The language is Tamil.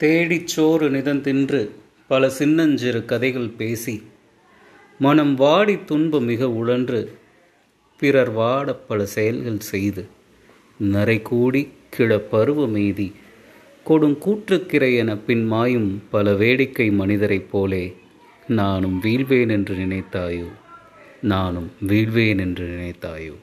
தேடிச் சோறு நிதந்தின்று பல சின்னஞ்சிறு கதைகள் பேசி மனம் வாடி துன்பம் மிக உழன்று பிறர் வாட பல செயல்கள் செய்து நரைகூடி கிழ பருவ மீதி கொடுங்கூற்றுக்கிரை என பின் மாயும் பல வேடிக்கை மனிதரைப் போலே நானும் வீழ்வேன் என்று நினைத்தாயோ நானும் வீழ்வேன் என்று நினைத்தாயோ.